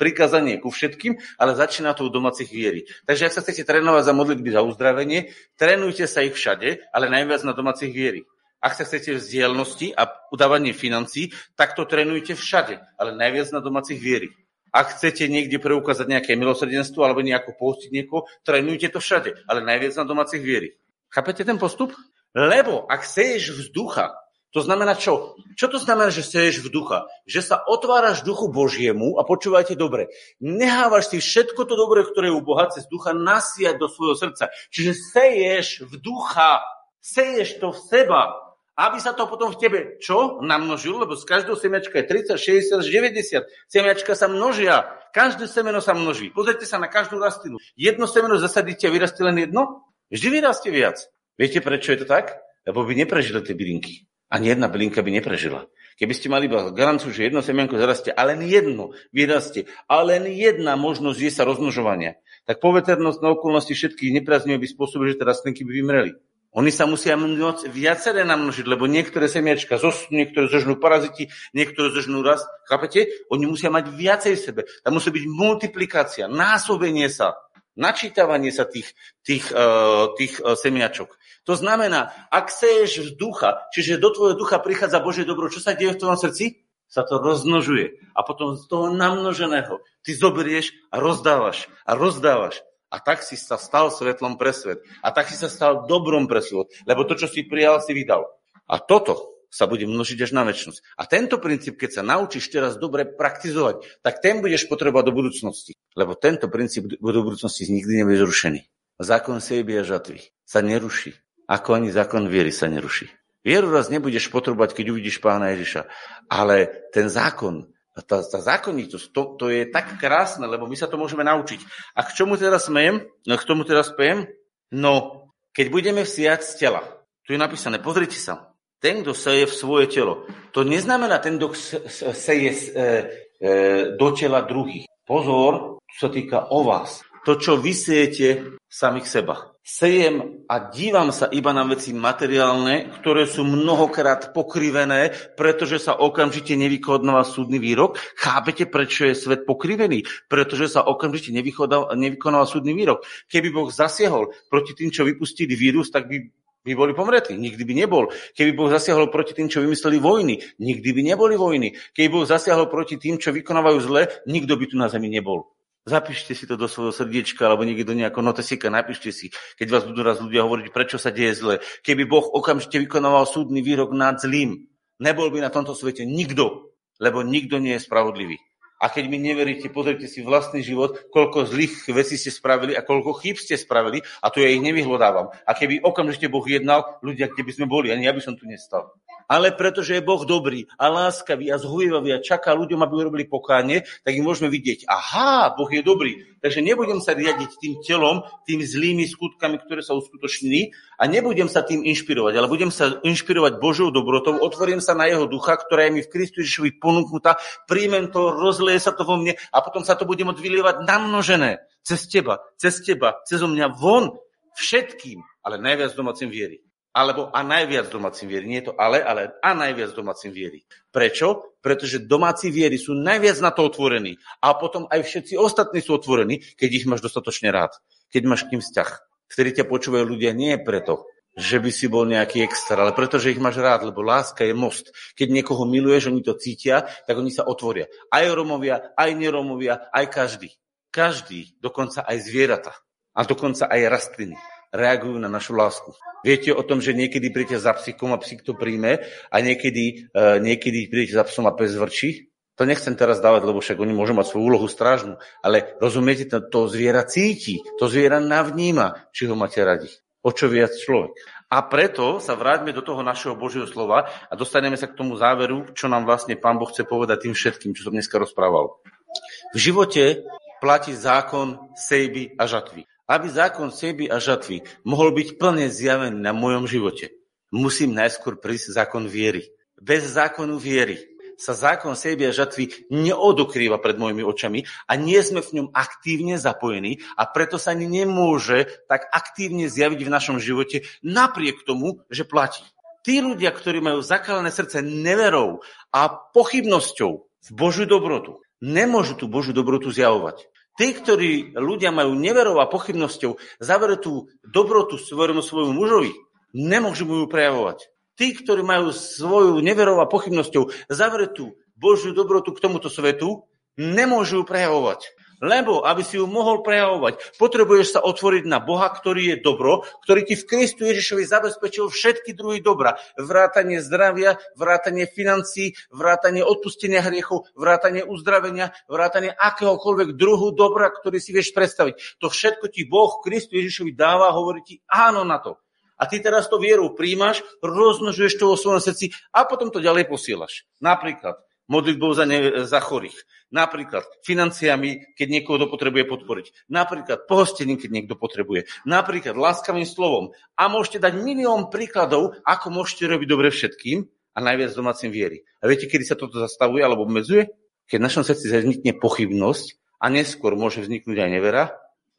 prikázanie ku všetkým, ale začína to u domácich viery. Takže ak sa chcete trénovať za modlitby za uzdravenie, trénujte sa ich všade, ale najviac na domácich viery. Ak sa chcete vzdielnosti a udávanie financí, tak to trénujte všade, ale najviac na domácich viery. Ak chcete niekde preukázať nejaké milosrdenstvo alebo nejako postiť niekoho, trénujte to všade, ale najviac na domácich viery. Chápete ten postup? Lebo ak seješ vzducha, to znamená čo? Čo to znamená, že seješ v ducha? Že sa otváraš duchu Božiemu a počúvajte dobre. Nehávaš si všetko to dobré, ktoré je u Boha cez ducha nasiať do svojho srdca. Čiže seješ v ducha. Seješ to v seba. Aby sa to potom v tebe čo? Namnožil, lebo z každého semiačka je 30, 60 až 90. Semiačka sa množia. Každé semeno sa množí. Pozrite sa na každú rastlinu. Jedno semeno zasadíte a vyrastie len jedno? Vždy vyrastie viac. Viete, prečo je to tak? Lebo by neprežili tie bylinky. Ani jedna bylinka by neprežila. Keby ste mali iba garanciu, že jedno semienko zarastie, a len jedno vyrastie, a len jedna možnosť je sa rozmnožovania, tak poveternosť na okolnosti všetkých nepriaznivé by spôsobili, že tie rastlinky by vymreli. Oni sa musia môcť viaceré namnožiť, lebo niektoré semiačka zosnú, niektoré zožnú paraziti, niektoré zožnú rast. Chápete? Oni musia mať viacej v sebe. Tam musí byť multiplikácia, násobenie sa, načítavanie sa tých, tých, uh, tých uh, semiačok. To znamená, ak seješ z ducha, čiže do tvojho ducha prichádza Božie dobro, čo sa deje v tvojom srdci? Sa to rozmnožuje. A potom z toho namnoženého ty zoberieš a rozdávaš a rozdávaš. A tak si sa stal svetlom pre svet. A tak si sa stal dobrom pre svet. Lebo to, čo si prijal, si vydal. A toto sa bude množiť až na väčšnosť. A tento princíp, keď sa naučíš teraz dobre praktizovať, tak ten budeš potrebovať do budúcnosti. Lebo tento princíp do budúcnosti nikdy nebude zrušený. Zákon sejby a žatvy sa neruší ako ani zákon viery sa neruší. Vieru raz nebudeš potrebovať, keď uvidíš pána Ježiša. Ale ten zákon, tá, tá zákonitosť, to, to je tak krásne, lebo my sa to môžeme naučiť. A k čomu teraz smejem? No, k tomu teraz spejem? No, keď budeme vsiať z tela, tu je napísané, pozrite sa, ten, kto seje v svoje telo, to neznamená ten, kto seje e, e, do tela druhých. Pozor, to sa týka o vás. To, čo vysejete samých seba sejem a dívam sa iba na veci materiálne, ktoré sú mnohokrát pokrivené, pretože sa okamžite nevykonáva súdny výrok. Chápete, prečo je svet pokrivený? Pretože sa okamžite nevykonáva súdny výrok. Keby Boh zasiahol proti tým, čo vypustili vírus, tak by by boli pomretí. Nikdy by nebol. Keby Boh zasiahol proti tým, čo vymysleli vojny, nikdy by neboli vojny. Keby Boh zasiahol proti tým, čo vykonávajú zle, nikto by tu na zemi nebol. Zapíšte si to do svojho srdiečka alebo niekde do nejakého notesika, napíšte si, keď vás budú raz ľudia hovoriť, prečo sa deje zle. Keby Boh okamžite vykonával súdny výrok nad zlým, nebol by na tomto svete nikto, lebo nikto nie je spravodlivý. A keď mi neveríte, pozrite si vlastný život, koľko zlých vecí ste spravili a koľko chýb ste spravili a tu ja ich nevyhľadávam. A keby okamžite Boh jednal, ľudia, kde by sme boli, ani ja by som tu nestal ale pretože je Boh dobrý a láskavý a zhovývavý a čaká ľuďom, aby urobili pokánie, tak im môžeme vidieť, aha, Boh je dobrý. Takže nebudem sa riadiť tým telom, tým zlými skutkami, ktoré sa uskutočnili a nebudem sa tým inšpirovať, ale budem sa inšpirovať Božou dobrotou, otvorím sa na jeho ducha, ktorá je mi v Kristu Ježišovi ponúknutá, príjmem to, rozleje sa to vo mne a potom sa to bude môcť vylievať namnožené cez teba, cez teba, cez mňa von všetkým, ale najviac domácim viery alebo a najviac domácim viery. Nie je to ale, ale a najviac domácim viery. Prečo? Pretože domáci viery sú najviac na to otvorení. A potom aj všetci ostatní sú otvorení, keď ich máš dostatočne rád. Keď máš k ním vzťah. Ktorý ťa počúvajú ľudia nie preto, že by si bol nejaký extra, ale pretože ich máš rád, lebo láska je most. Keď niekoho miluješ, oni to cítia, tak oni sa otvoria. Aj Romovia, aj neromovia, aj každý. Každý, dokonca aj zvieratá. A dokonca aj rastliny reagujú na našu lásku. Viete o tom, že niekedy príjete za psíkom a psík to príjme a niekedy, uh, niekedy príjete za psom a pes vrčí? To nechcem teraz dávať, lebo však oni môžu mať svoju úlohu strážnu, ale rozumiete, to, to zviera cíti, to zviera navníma, či ho máte radi. O čo viac človek. A preto sa vráťme do toho našeho Božieho slova a dostaneme sa k tomu záveru, čo nám vlastne Pán Boh chce povedať tým všetkým, čo som dneska rozprával. V živote platí zákon sejby a žatvy. Aby zákon sejby a žatvy mohol byť plne zjavený na mojom živote, musím najskôr prísť zákon viery. Bez zákonu viery sa zákon sejby a žatvy neodokrýva pred mojimi očami a nie sme v ňom aktívne zapojení a preto sa nemôže tak aktívne zjaviť v našom živote napriek tomu, že platí. Tí ľudia, ktorí majú zakalené srdce neverou a pochybnosťou v Božiu dobrotu, nemôžu tú Božiu dobrotu zjavovať. Tí, ktorí ľudia majú neverou a pochybnosťou zaveretú dobrotu svojmu svojmu mužovi, nemôžu mu ju prejavovať. Tí, ktorí majú svoju neverou pochybnosťou zavretú Božiu dobrotu k tomuto svetu, nemôžu ju prejavovať. Lebo, aby si ju mohol prejavovať, potrebuješ sa otvoriť na Boha, ktorý je dobro, ktorý ti v Kristu Ježišovi zabezpečil všetky druhy dobra. Vrátanie zdravia, vrátanie financí, vrátanie odpustenia hriechov, vrátanie uzdravenia, vrátanie akéhokoľvek druhu dobra, ktorý si vieš predstaviť. To všetko ti Boh Kristu Ježišovi dáva hovorí ti áno na to. A ty teraz to vierou príjmaš, rozmnožuješ to vo svojom srdci a potom to ďalej posielaš. Napríklad modlitbou za, ne, za chorých. Napríklad financiami, keď niekoho to potrebuje podporiť. Napríklad pohostením, keď niekto potrebuje. Napríklad láskavým slovom. A môžete dať milión príkladov, ako môžete robiť dobre všetkým a najviac domácim viery. A viete, kedy sa toto zastavuje alebo obmedzuje? Keď v našom srdci vznikne pochybnosť a neskôr môže vzniknúť aj nevera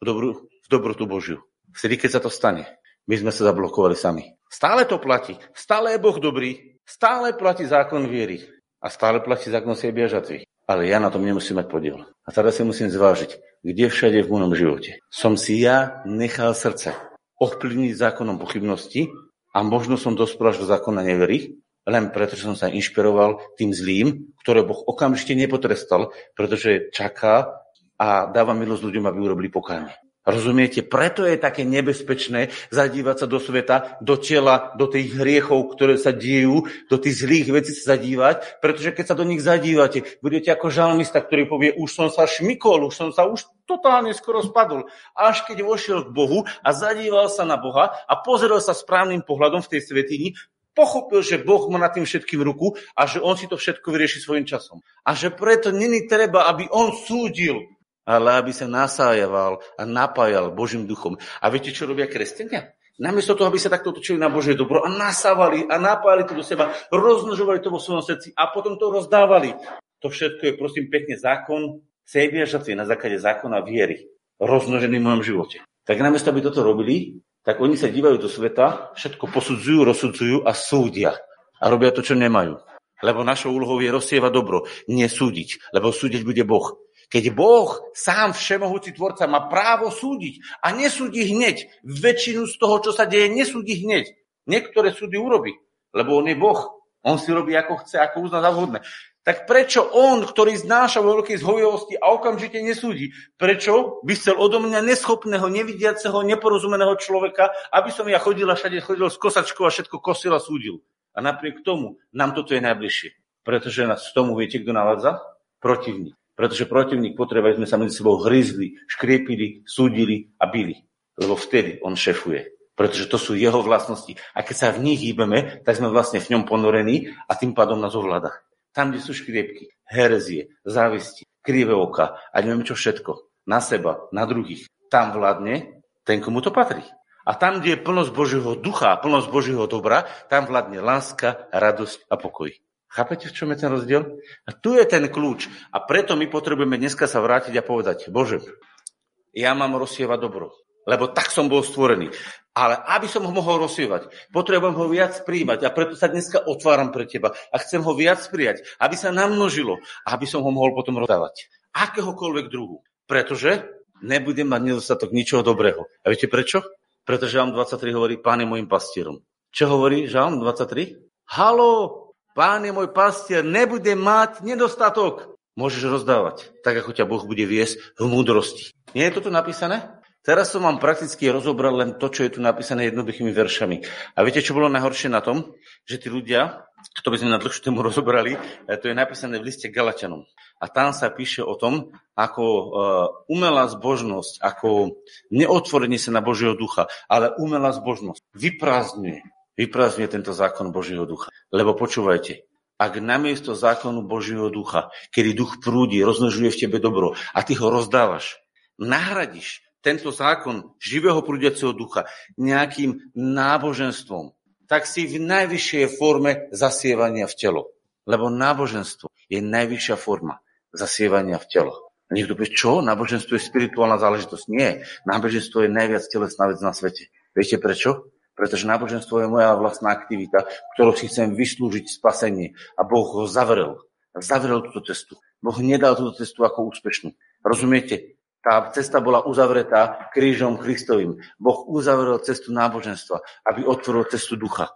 v, dobru, v dobrotu Božiu. Vtedy, keď sa to stane, my sme sa zablokovali sami. Stále to platí. Stále je Boh dobrý. Stále platí zákon viery. A stále platí zákon sebe a žatvy. Ale ja na tom nemusím mať podiel. A teraz si musím zvážiť, kde všade v mojom živote som si ja nechal srdce ovplyvniť zákonom pochybnosti a možno som dospel až do zákona nevery, len preto, že som sa inšpiroval tým zlým, ktoré Boh okamžite nepotrestal, pretože čaká a dáva milosť ľuďom, aby urobili pokánie. Rozumiete? Preto je také nebezpečné zadívať sa do sveta, do tela, do tých hriechov, ktoré sa dejú, do tých zlých vecí sa zadívať, pretože keď sa do nich zadívate, budete ako žalmista, ktorý povie, už som sa šmikol, už som sa už totálne skoro spadol. Až keď vošiel k Bohu a zadíval sa na Boha a pozrel sa správnym pohľadom v tej svetini, pochopil, že Boh má na tým všetkým ruku a že on si to všetko vyrieši svojim časom. A že preto není treba, aby on súdil, ale aby sa nasájaval a napájal Božím duchom. A viete, čo robia kresťania? Namiesto toho, aby sa takto točili na Božie dobro a nasávali a napájali to do seba, rozmnožovali to vo svojom srdci a potom to rozdávali. To všetko je, prosím, pekne zákon sebia žatvy na základe zákona viery, rozmnožený v mojom živote. Tak namiesto, aby toto robili, tak oni sa dívajú do sveta, všetko posudzujú, rozsudzujú a súdia. A robia to, čo nemajú. Lebo našou úlohou je rozsievať dobro, nesúdiť, lebo súdiť bude Boh. Keď Boh, sám všemohúci tvorca, má právo súdiť a nesúdi hneď, väčšinu z toho, čo sa deje, nesúdi hneď. Niektoré súdy urobí, lebo on je Boh. On si robí, ako chce, ako uzná za vhodné. Tak prečo on, ktorý znáša vo veľkej zhovivosti a okamžite nesúdi, prečo by chcel odo mňa neschopného, nevidiaceho, neporozumeného človeka, aby som ja chodil a všade chodil s kosačkou a všetko kosil a súdil. A napriek tomu nám toto je najbližšie. Pretože nás tomu viete, kto navádza? Protivník. Pretože protivník potrebuje, sme sa medzi sebou hryzli, škriepili, súdili a bili. Lebo vtedy on šefuje. Pretože to sú jeho vlastnosti. A keď sa v nich hýbeme, tak sme vlastne v ňom ponorení a tým pádom nás ovláda. Tam, kde sú škriepky, herezie, závisti, krivé oka a neviem čo všetko, na seba, na druhých, tam vládne ten, komu to patrí. A tam, kde je plnosť Božieho ducha a plnosť Božieho dobra, tam vládne láska, radosť a pokoj. Chápete, v čom je ten rozdiel? A tu je ten kľúč. A preto my potrebujeme dneska sa vrátiť a povedať, Bože, ja mám rozsievať dobro, lebo tak som bol stvorený. Ale aby som ho mohol rozsievať, potrebujem ho viac príjmať a preto sa dneska otváram pre teba a chcem ho viac prijať, aby sa namnožilo a aby som ho mohol potom rozdávať. Akéhokoľvek druhu. Pretože nebudem mať nedostatok ničoho dobrého. A viete prečo? Pretože Žalm 23 hovorí, pán je môjim pastierom. Čo hovorí Žalm 23? Halo, pán je môj pastier, nebude mať nedostatok. Môžeš rozdávať, tak ako ťa Boh bude viesť v múdrosti. Nie je toto napísané? Teraz som vám prakticky rozobral len to, čo je tu napísané jednoduchými veršami. A viete, čo bolo najhoršie na tom? Že tí ľudia, to by sme na dlhšiu tému rozobrali, eh, to je napísané v liste Galatianom. A tam sa píše o tom, ako eh, umelá zbožnosť, ako neotvorenie sa na Božieho ducha, ale umelá zbožnosť vyprázdňuje, vyprázdňuje tento zákon Božieho ducha. Lebo počúvajte, ak namiesto zákonu Božieho ducha, kedy duch prúdi, roznožuje v tebe dobro a ty ho rozdávaš, nahradíš tento zákon živého prúdiaceho ducha nejakým náboženstvom, tak si v najvyššej forme zasievania v telo. Lebo náboženstvo je najvyššia forma zasievania v telo. A niekto povie, čo? Náboženstvo je spirituálna záležitosť. Nie. Náboženstvo je najviac telesná vec na svete. Viete prečo? Pretože náboženstvo je moja vlastná aktivita, ktorou si chcem vyslúžiť spasenie. A Boh ho zavrel. Zavrel túto cestu. Boh nedal túto cestu ako úspešnú. Rozumiete? Tá cesta bola uzavretá krížom Kristovým. Boh uzavrel cestu náboženstva, aby otvoril cestu ducha.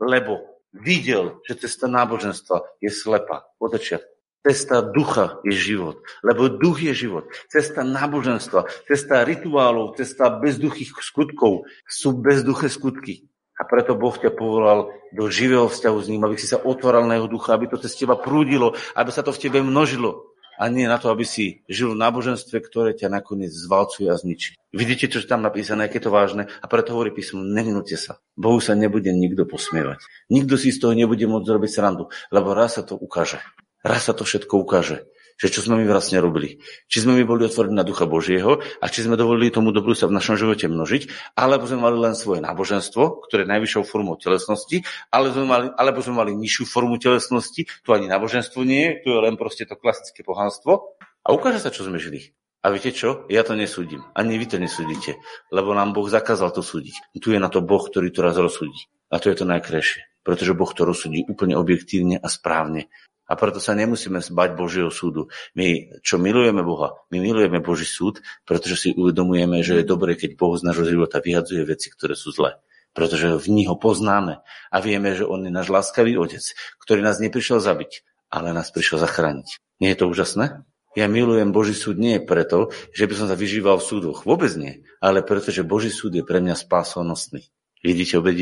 Lebo videl, že cesta náboženstva je slepa od začiatku. Cesta ducha je život, lebo duch je život. Cesta náboženstva, cesta rituálov, cesta bezduchých skutkov sú bezduché skutky. A preto Boh ťa povolal do živého vzťahu s ním, aby si sa otváral na jeho ducha, aby to cez teba prúdilo, aby sa to v tebe množilo a nie na to, aby si žil v náboženstve, ktoré ťa nakoniec zvalcuje a zničí. Vidíte, čo je tam napísané, aké to vážne a preto hovorí písmo, neminúte sa. Bohu sa nebude nikto posmievať. Nikto si z toho nebude môcť zrobiť srandu, lebo raz sa to ukáže. Raz sa to všetko ukáže že čo sme my vlastne robili. Či sme my boli otvorení na Ducha Božieho a či sme dovolili tomu dobru sa v našom živote množiť, alebo sme mali len svoje náboženstvo, ktoré je najvyššou formou telesnosti, ale sme mali, alebo sme mali nižšiu formu telesnosti, tu ani náboženstvo nie je, tu je len proste to klasické pohanstvo. A ukáže sa, čo sme žili. A viete čo? Ja to nesúdim. Ani vy to nesúdite. Lebo nám Boh zakázal to súdiť. Tu je na to Boh, ktorý to raz rozsúdi. A to je to najkrajšie. Pretože Boh to rozsúdi úplne objektívne a správne. A preto sa nemusíme zbať Božieho súdu. My, čo milujeme Boha, my milujeme Boží súd, pretože si uvedomujeme, že je dobré, keď Boh z nášho života vyhadzuje veci, ktoré sú zlé. Pretože v nich ho poznáme a vieme, že on je náš láskavý otec, ktorý nás neprišiel zabiť, ale nás prišiel zachrániť. Nie je to úžasné? Ja milujem Boží súd nie preto, že by som sa vyžíval v súdoch. Vôbec nie. Ale preto, že Boží súd je pre mňa spásonosný. Vidíte obed?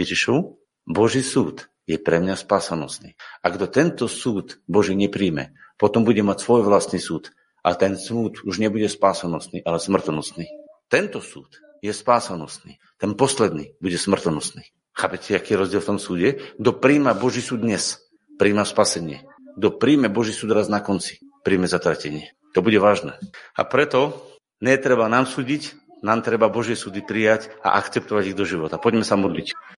Boží súd je pre mňa spásanostný. A kto tento súd Boží nepríjme, potom bude mať svoj vlastný súd. A ten súd už nebude spásanostný, ale smrtonostný. Tento súd je spásanostný. Ten posledný bude smrtonostný. Chápete, aký je rozdiel v tom súde? Kto príjma Boží súd dnes, príjma spasenie. Kto príjme Boží súd raz na konci, príjme zatratenie. To bude vážne. A preto netreba nám súdiť, nám treba Božie súdy prijať a akceptovať ich do života. Poďme sa modliť.